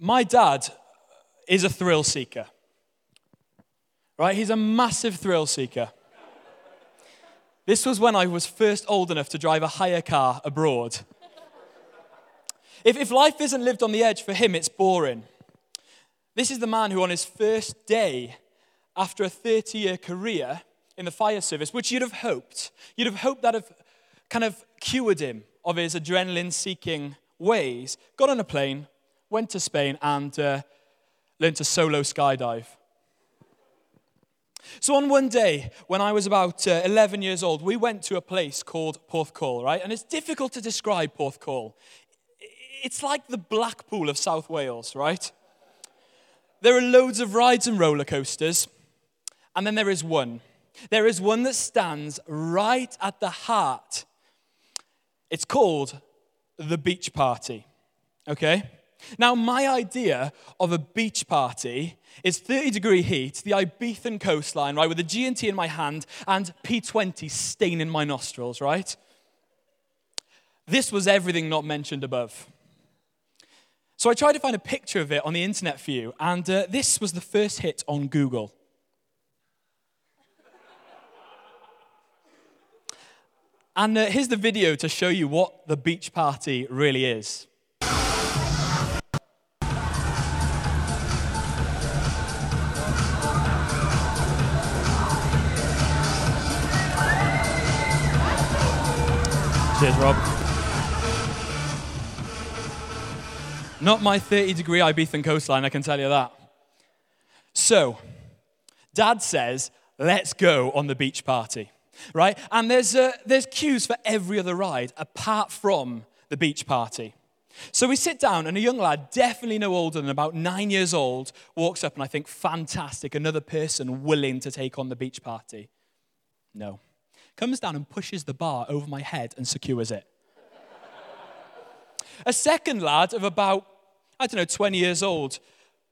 my dad is a thrill seeker. Right? He's a massive thrill seeker. This was when I was first old enough to drive a hire car abroad. If, if life isn't lived on the edge for him, it's boring. This is the man who, on his first day after a 30 year career in the fire service, which you'd have hoped, you'd have hoped that have kind of cured him of his adrenaline seeking ways, got on a plane, went to Spain, and uh, learned to solo skydive. So, on one day, when I was about uh, 11 years old, we went to a place called Porthcawl, right? And it's difficult to describe Porthcawl. It's like the Blackpool of South Wales, right? There are loads of rides and roller coasters, and then there is one. There is one that stands right at the heart. It's called the beach party, okay? Now, my idea of a beach party is 30 degree heat, the Ibethan coastline, right, with a G&T in my hand and P20 stain in my nostrils, right? This was everything not mentioned above. So I tried to find a picture of it on the internet for you, and uh, this was the first hit on Google. And uh, here's the video to show you what the beach party really is. Cheers, Rob. Not my 30 degree Ibethan coastline, I can tell you that. So, dad says, let's go on the beach party, right? And there's, uh, there's queues for every other ride apart from the beach party. So we sit down, and a young lad, definitely no older than about nine years old, walks up, and I think, fantastic, another person willing to take on the beach party. No comes down and pushes the bar over my head and secures it. a second lad of about, I don't know, 20 years old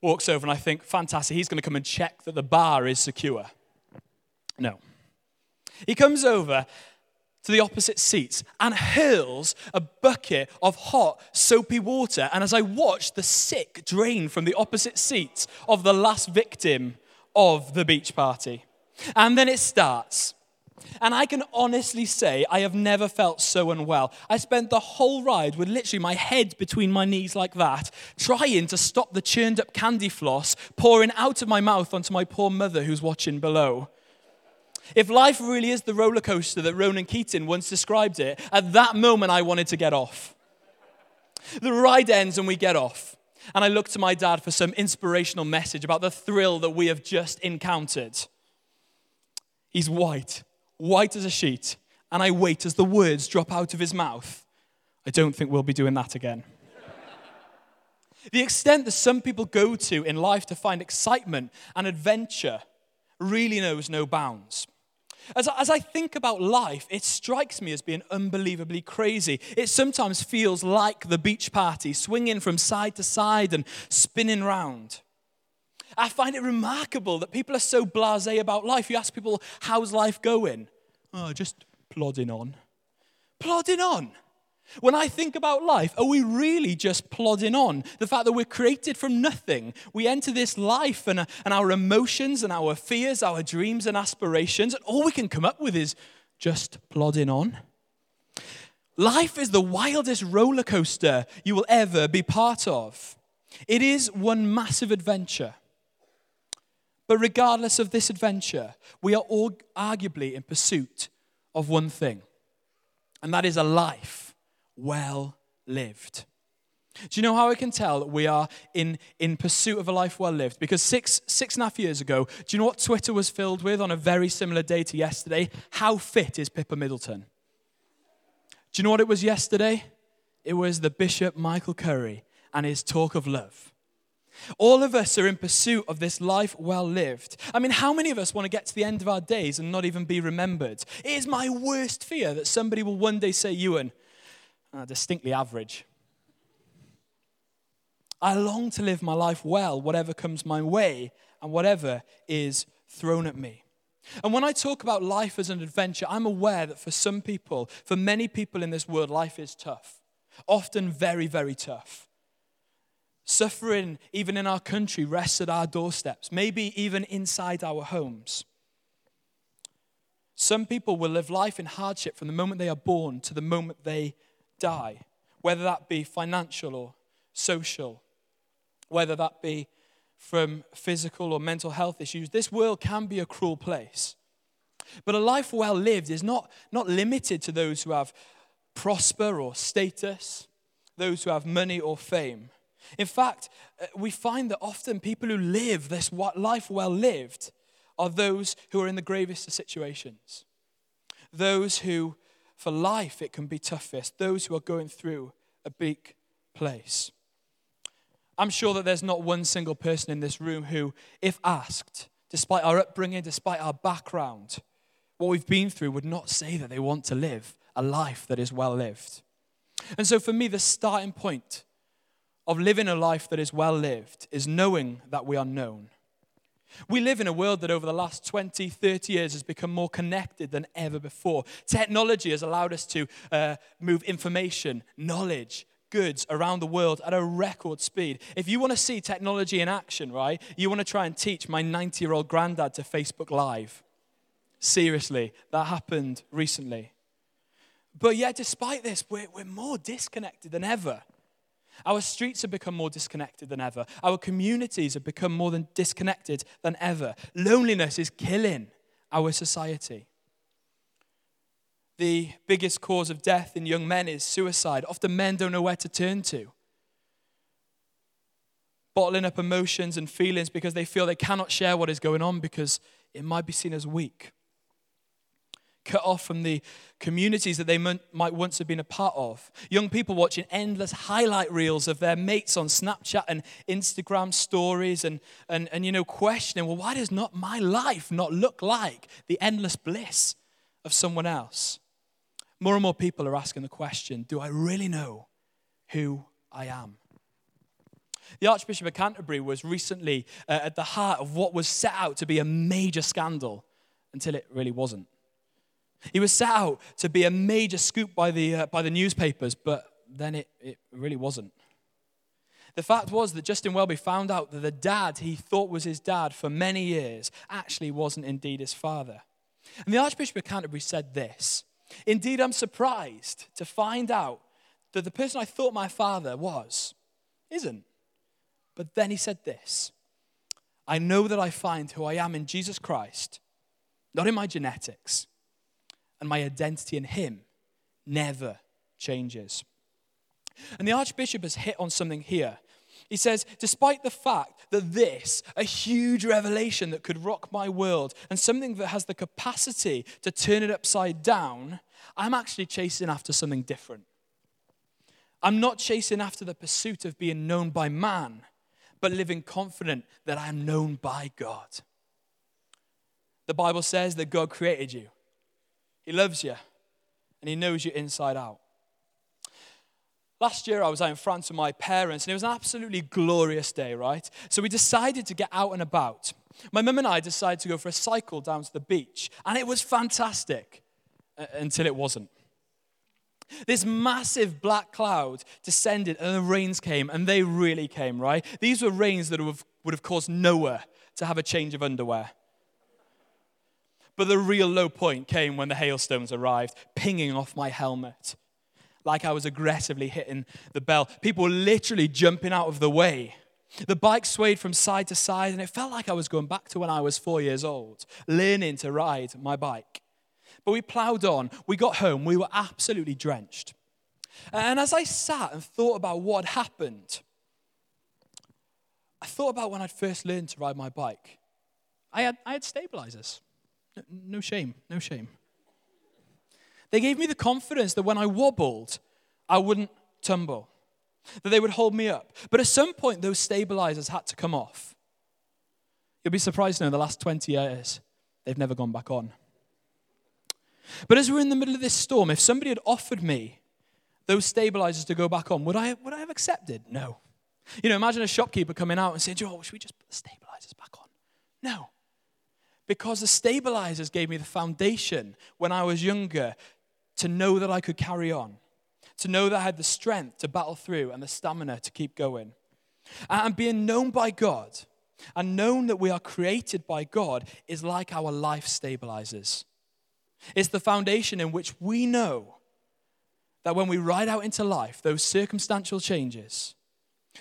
walks over and I think, fantastic, he's going to come and check that the bar is secure. No. He comes over to the opposite seats and hurls a bucket of hot, soapy water. And as I watch the sick drain from the opposite seats of the last victim of the beach party. And then it starts. And I can honestly say I have never felt so unwell. I spent the whole ride with literally my head between my knees like that, trying to stop the churned up candy floss pouring out of my mouth onto my poor mother who's watching below. If life really is the roller coaster that Ronan Keating once described it, at that moment I wanted to get off. The ride ends and we get off. And I look to my dad for some inspirational message about the thrill that we have just encountered. He's white white as a sheet, and I wait as the words drop out of his mouth. I don't think we'll be doing that again. the extent that some people go to in life to find excitement and adventure really knows no bounds. As, as I think about life, it strikes me as being unbelievably crazy. It sometimes feels like the beach party, swinging from side to side and spinning round. I find it remarkable that people are so blase about life. You ask people, how's life going? Oh, just plodding on. Plodding on. When I think about life, are we really just plodding on? The fact that we're created from nothing. We enter this life and, and our emotions and our fears, our dreams and aspirations, and all we can come up with is just plodding on. Life is the wildest roller coaster you will ever be part of. It is one massive adventure. But regardless of this adventure, we are all arguably in pursuit of one thing, and that is a life well lived. Do you know how I can tell we are in, in pursuit of a life well lived? Because six, six and a half years ago, do you know what Twitter was filled with on a very similar day to yesterday? How fit is Pippa Middleton? Do you know what it was yesterday? It was the Bishop Michael Curry and his talk of love. All of us are in pursuit of this life well lived. I mean, how many of us want to get to the end of our days and not even be remembered? It is my worst fear that somebody will one day say, Ewan, uh, distinctly average. I long to live my life well, whatever comes my way and whatever is thrown at me. And when I talk about life as an adventure, I'm aware that for some people, for many people in this world, life is tough, often very, very tough. Suffering, even in our country, rests at our doorsteps, maybe even inside our homes. Some people will live life in hardship from the moment they are born to the moment they die, whether that be financial or social, whether that be from physical or mental health issues. This world can be a cruel place. But a life well lived is not, not limited to those who have prosper or status, those who have money or fame. In fact, uh, we find that often people who live this life well lived are those who are in the gravest of situations. Those who, for life, it can be toughest. Those who are going through a big place. I'm sure that there's not one single person in this room who, if asked, despite our upbringing, despite our background, what we've been through, would not say that they want to live a life that is well lived. And so, for me, the starting point of living a life that is well lived is knowing that we are known. We live in a world that over the last 20, 30 years has become more connected than ever before. Technology has allowed us to uh, move information, knowledge, goods around the world at a record speed. If you want to see technology in action, right, you want to try and teach my 90 year old granddad to Facebook Live. Seriously, that happened recently. But yet, despite this, we're, we're more disconnected than ever. Our streets have become more disconnected than ever. Our communities have become more than disconnected than ever. Loneliness is killing our society. The biggest cause of death in young men is suicide. Often men don't know where to turn to. Bottling up emotions and feelings because they feel they cannot share what is going on because it might be seen as weak cut off from the communities that they might once have been a part of. Young people watching endless highlight reels of their mates on Snapchat and Instagram stories and, and, and you know, questioning, well, why does not my life not look like the endless bliss of someone else? More and more people are asking the question, do I really know who I am? The Archbishop of Canterbury was recently uh, at the heart of what was set out to be a major scandal until it really wasn't. He was set out to be a major scoop by the, uh, by the newspapers, but then it, it really wasn't. The fact was that Justin Welby found out that the dad he thought was his dad for many years actually wasn't indeed his father. And the Archbishop of Canterbury said this Indeed, I'm surprised to find out that the person I thought my father was isn't. But then he said this I know that I find who I am in Jesus Christ, not in my genetics, and my identity in Him never changes. And the Archbishop has hit on something here. He says, despite the fact that this, a huge revelation that could rock my world, and something that has the capacity to turn it upside down, I'm actually chasing after something different. I'm not chasing after the pursuit of being known by man, but living confident that I am known by God. The Bible says that God created you he loves you and He knows you inside out. Last year, I was out in France with my parents, and it was an absolutely glorious day, right? So we decided to get out and about. My mum and I decided to go for a cycle down to the beach, and it was fantastic uh, until it wasn't. This massive black cloud descended, and the rains came, and they really came, right? These were rains that would have, would have caused Noah to have a change of underwear. But the real low point came when the hailstones arrived, pinging off my helmet. Like I was aggressively hitting the bell. People were literally jumping out of the way. The bike swayed from side to side, and it felt like I was going back to when I was four years old, learning to ride my bike. But we plowed on. We got home. We were absolutely drenched. And as I sat and thought about what happened, I thought about when I'd first learned to ride my bike. I had, I had stabilizers. No shame, no shame. They gave me the confidence that when I wobbled, I wouldn't tumble, that they would hold me up. But at some point, those stabilizers had to come off. You'll be surprised to know the last 20 years, they've never gone back on. But as we're in the middle of this storm, if somebody had offered me those stabilizers to go back on, would I, would I have accepted? No. You know, imagine a shopkeeper coming out and saying, Joe, should we just put the stabilizers back on? No because the stabilizers gave me the foundation when I was younger to know that I could carry on, to know that I had the strength to battle through and the stamina to keep going. And being known by God and known that we are created by God is like our life stabilizers. It's the foundation in which we know that when we ride out into life, those circumstantial changes,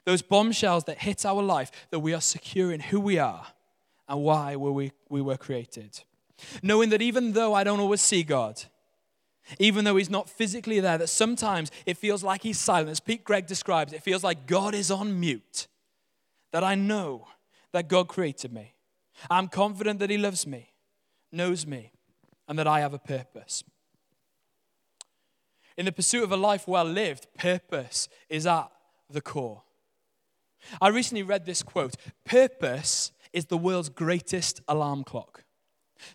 those bombshells that hit our life, that we are secure in who we are and why were we, we were created. Knowing that even though I don't always see God, even though he's not physically there, that sometimes it feels like he's silent. As Pete Greig describes, it feels like God is on mute. That I know that God created me. I'm confident that he loves me, knows me, and that I have a purpose. In the pursuit of a life well lived, purpose is at the core. I recently read this quote Purpose is the world's greatest alarm clock.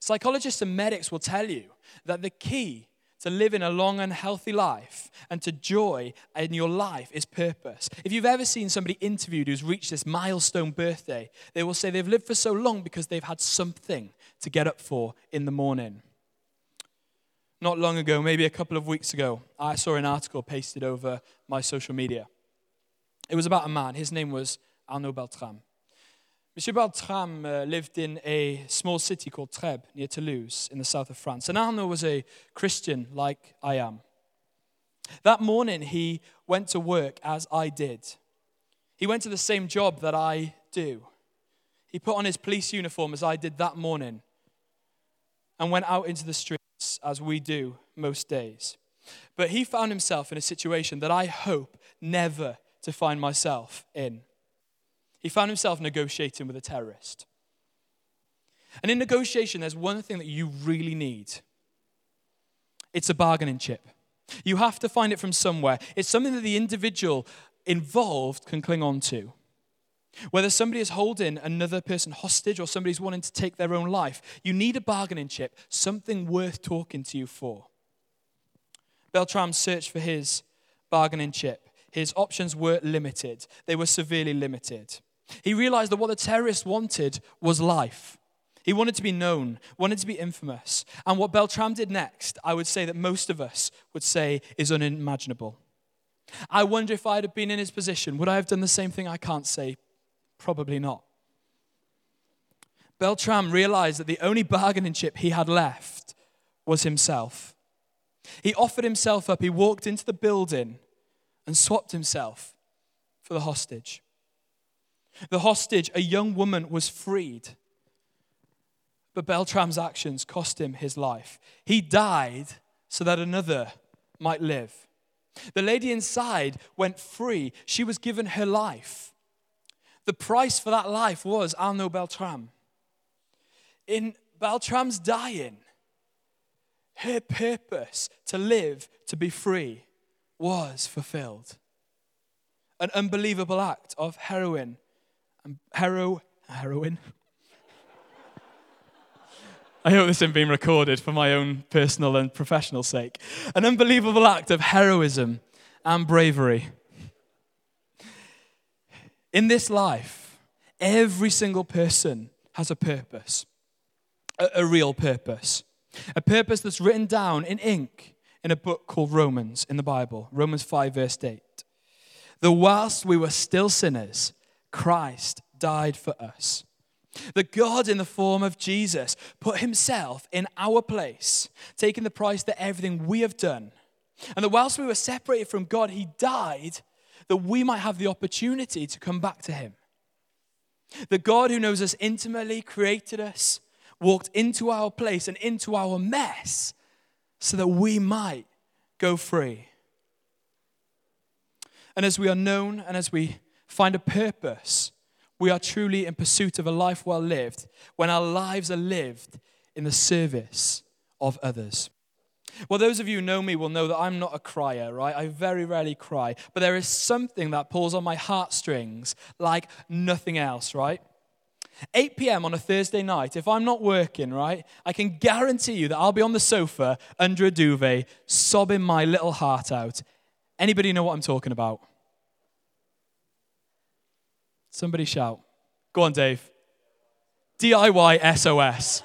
Psychologists and medics will tell you that the key to living a long and healthy life and to joy in your life is purpose. If you've ever seen somebody interviewed who's reached this milestone birthday, they will say they've lived for so long because they've had something to get up for in the morning. Not long ago, maybe a couple of weeks ago, I saw an article pasted over my social media. It was about a man. His name was Arnaud Beltrame. Monsieur Beltrame uh, lived in a small city called Trèbes near Toulouse in the south of France. And Arnaud was a Christian like I am. That morning, he went to work as I did. He went to the same job that I do. He put on his police uniform as I did that morning and went out into the streets as we do most days. But he found himself in a situation that I hope never to find myself in he found himself negotiating with a terrorist. And in negotiation, there's one thing that you really need it's a bargaining chip. You have to find it from somewhere. It's something that the individual involved can cling on to. Whether somebody is holding another person hostage or somebody's wanting to take their own life, you need a bargaining chip, something worth talking to you for. Beltrame searched for his bargaining chip. His options were limited, they were severely limited. He realized that what the terrorists wanted was life. He wanted to be known, wanted to be infamous. And what Beltrame did next, I would say that most of us would say is unimaginable. I wonder if I'd have been in his position, would I have done the same thing? I can't say. Probably not. Beltrame realized that the only bargaining chip he had left was himself. He offered himself up. He walked into the building and swapped himself for the hostage. The hostage, a young woman, was freed. But Beltrame's actions cost him his life. He died so that another might live. The lady inside went free. She was given her life. The price for that life was Arnaud Beltrame. In Beltrame's dying, her purpose to live, to be free, was fulfilled. An unbelievable act of heroin and hero, heroin. I hope this isn't being recorded for my own personal and professional sake. An unbelievable act of heroism and bravery. In this life, every single person has a purpose, a, a real purpose, a purpose that's written down in ink in a book called Romans in the Bible, Romans 5, verse 8. The whilst we were still sinners, Christ died for us. The God, in the form of Jesus, put himself in our place, taking the price that everything we have done. And that whilst we were separated from God, he died that we might have the opportunity to come back to him. The God who knows us intimately, created us, walked into our place and into our mess so that we might go free. And as we are known and as we find a purpose, we are truly in pursuit of a life well lived when our lives are lived in the service of others. Well, those of you who know me will know that I'm not a crier, right? I very rarely cry. But there is something that pulls on my heartstrings like nothing else, right? 8 p.m. on a Thursday night, if I'm not working, right, I can guarantee you that I'll be on the sofa under a duvet, sobbing my little heart out. Anybody know what I'm talking about? Somebody shout. Go on, Dave. DIY SOS.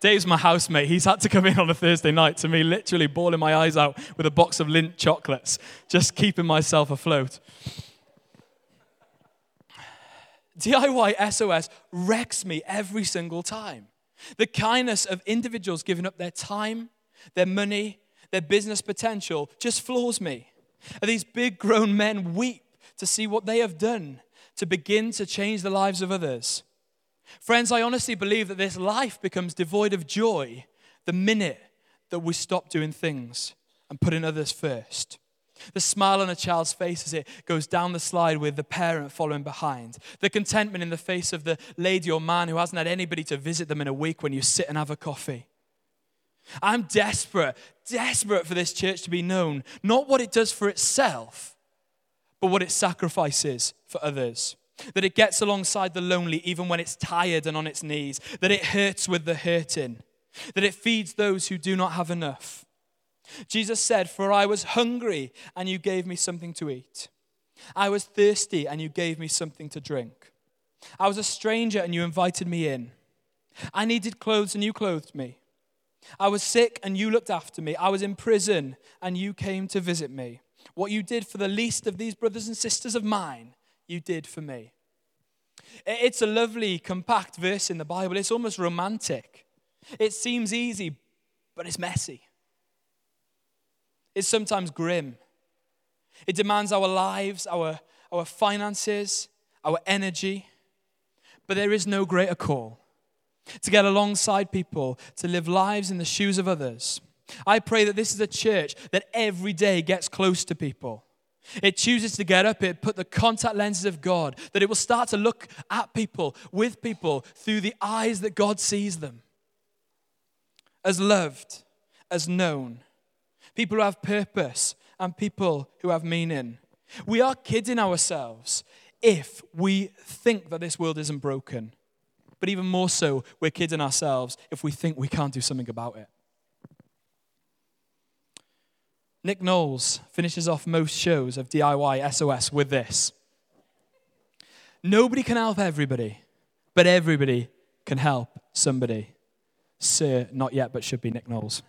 Dave's my housemate. He's had to come in on a Thursday night to me, literally bawling my eyes out with a box of Lindt chocolates, just keeping myself afloat. DIY SOS wrecks me every single time. The kindness of individuals giving up their time, their money, their business potential just floors me. These big grown men weep to see what they have done to begin to change the lives of others. Friends, I honestly believe that this life becomes devoid of joy the minute that we stop doing things and putting others first. The smile on a child's face as it goes down the slide with the parent following behind. The contentment in the face of the lady or man who hasn't had anybody to visit them in a week when you sit and have a coffee. I'm desperate, desperate for this church to be known, not what it does for itself, but what it sacrifices for others. That it gets alongside the lonely even when it's tired and on its knees. That it hurts with the hurting. That it feeds those who do not have enough. Jesus said, For I was hungry and you gave me something to eat. I was thirsty and you gave me something to drink. I was a stranger and you invited me in. I needed clothes and you clothed me. I was sick and you looked after me. I was in prison and you came to visit me. What you did for the least of these brothers and sisters of mine, you did for me. It's a lovely, compact verse in the Bible. It's almost romantic. It seems easy, but it's messy. It's sometimes grim. It demands our lives, our, our finances, our energy. But there is no greater call to get alongside people, to live lives in the shoes of others. I pray that this is a church that every day gets close to people. It chooses to get up, it put the contact lenses of God, that it will start to look at people, with people, through the eyes that God sees them. As loved, as known, people who have purpose, and people who have meaning. We are kidding ourselves if we think that this world isn't broken. But even more so, we're kidding ourselves if we think we can't do something about it. Nick Knowles finishes off most shows of DIY SOS with this Nobody can help everybody, but everybody can help somebody. Sir, not yet, but should be Nick Knowles.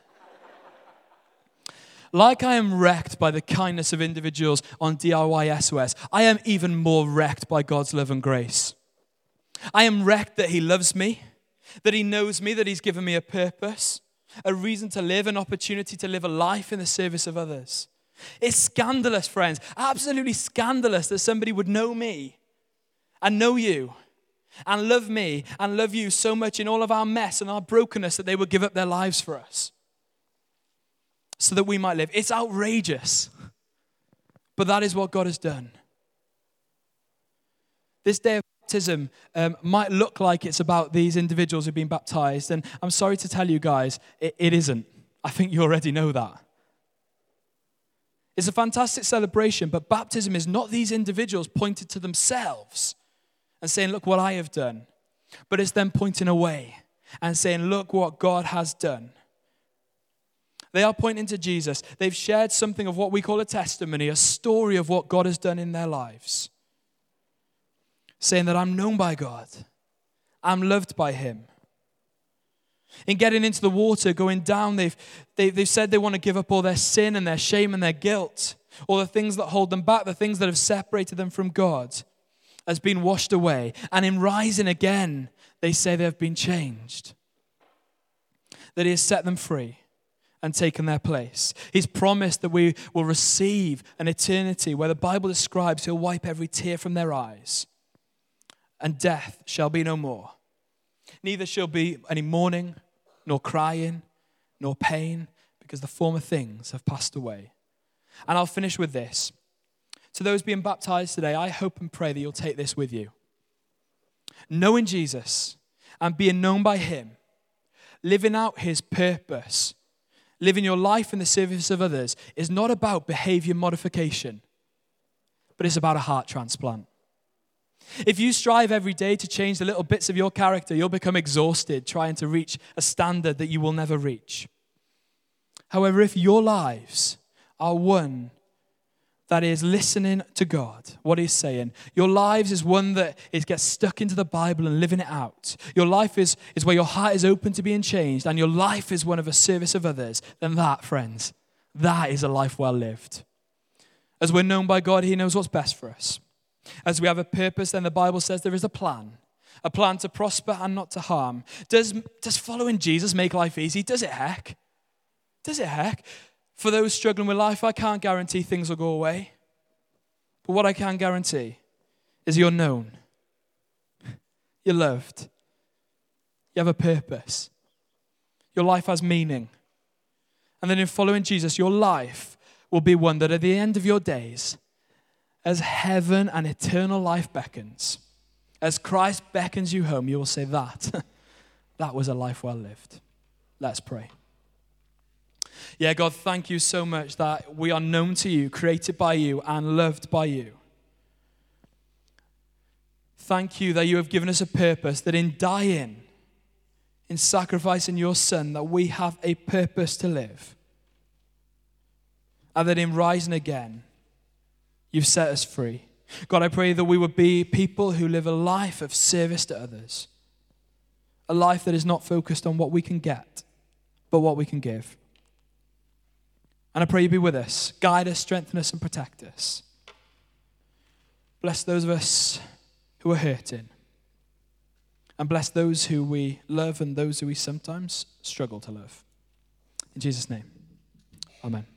Like I am wrecked by the kindness of individuals on DIY SOS, I am even more wrecked by God's love and grace. I am wrecked that He loves me, that He knows me, that He's given me a purpose, a reason to live, an opportunity to live a life in the service of others. It's scandalous, friends, absolutely scandalous that somebody would know me and know you and love me and love you so much in all of our mess and our brokenness that they would give up their lives for us so that we might live. It's outrageous. But that is what God has done. This day of baptism um, might look like it's about these individuals who've been baptized. And I'm sorry to tell you guys, it, it isn't. I think you already know that. It's a fantastic celebration, but baptism is not these individuals pointed to themselves and saying, Look what I have done. But it's them pointing away and saying, Look what God has done. They are pointing to Jesus. They've shared something of what we call a testimony, a story of what God has done in their lives. Saying that I'm known by God, I'm loved by Him. In getting into the water, going down, they've, they, have they have said they want to give up all their sin and their shame and their guilt, all the things that hold them back, the things that have separated them from God, has been washed away. And in rising again, they say they have been changed, that He has set them free and taken their place. He's promised that we will receive an eternity where the Bible describes he'll wipe every tear from their eyes, and death shall be no more. Neither shall be any mourning, nor crying, nor pain, because the former things have passed away. And I'll finish with this. To those being baptized today, I hope and pray that you'll take this with you. Knowing Jesus and being known by him, living out his purpose living your life in the service of others is not about behavior modification, but it's about a heart transplant. If you strive every day to change the little bits of your character, you'll become exhausted trying to reach a standard that you will never reach. However, if your lives are one that is listening to God, what He's saying. Your lives is one that is gets stuck into the Bible and living it out. Your life is, is where your heart is open to being changed, and your life is one of a service of others. Then that, friends, that is a life well lived. As we're known by God, He knows what's best for us. As we have a purpose, then the Bible says there is a plan. A plan to prosper and not to harm. Does, does following Jesus make life easy? Does it heck? Does it heck? For those struggling with life, I can't guarantee things will go away. But what I can guarantee is you're known, you're loved, you have a purpose, your life has meaning. And then in following Jesus, your life will be one that at the end of your days, as heaven and eternal life beckons, as Christ beckons you home, you will say, That, that was a life well lived. Let's pray. Yeah, God, thank you so much that we are known to you, created by you, and loved by you. Thank you that you have given us a purpose, that in dying, in sacrificing your Son, that we have a purpose to live. And that in rising again, you've set us free. God, I pray that we would be people who live a life of service to others, a life that is not focused on what we can get, but what we can give. And I pray you be with us, guide us, strengthen us, and protect us. Bless those of us who are hurting. And bless those who we love and those who we sometimes struggle to love. In Jesus' name, amen.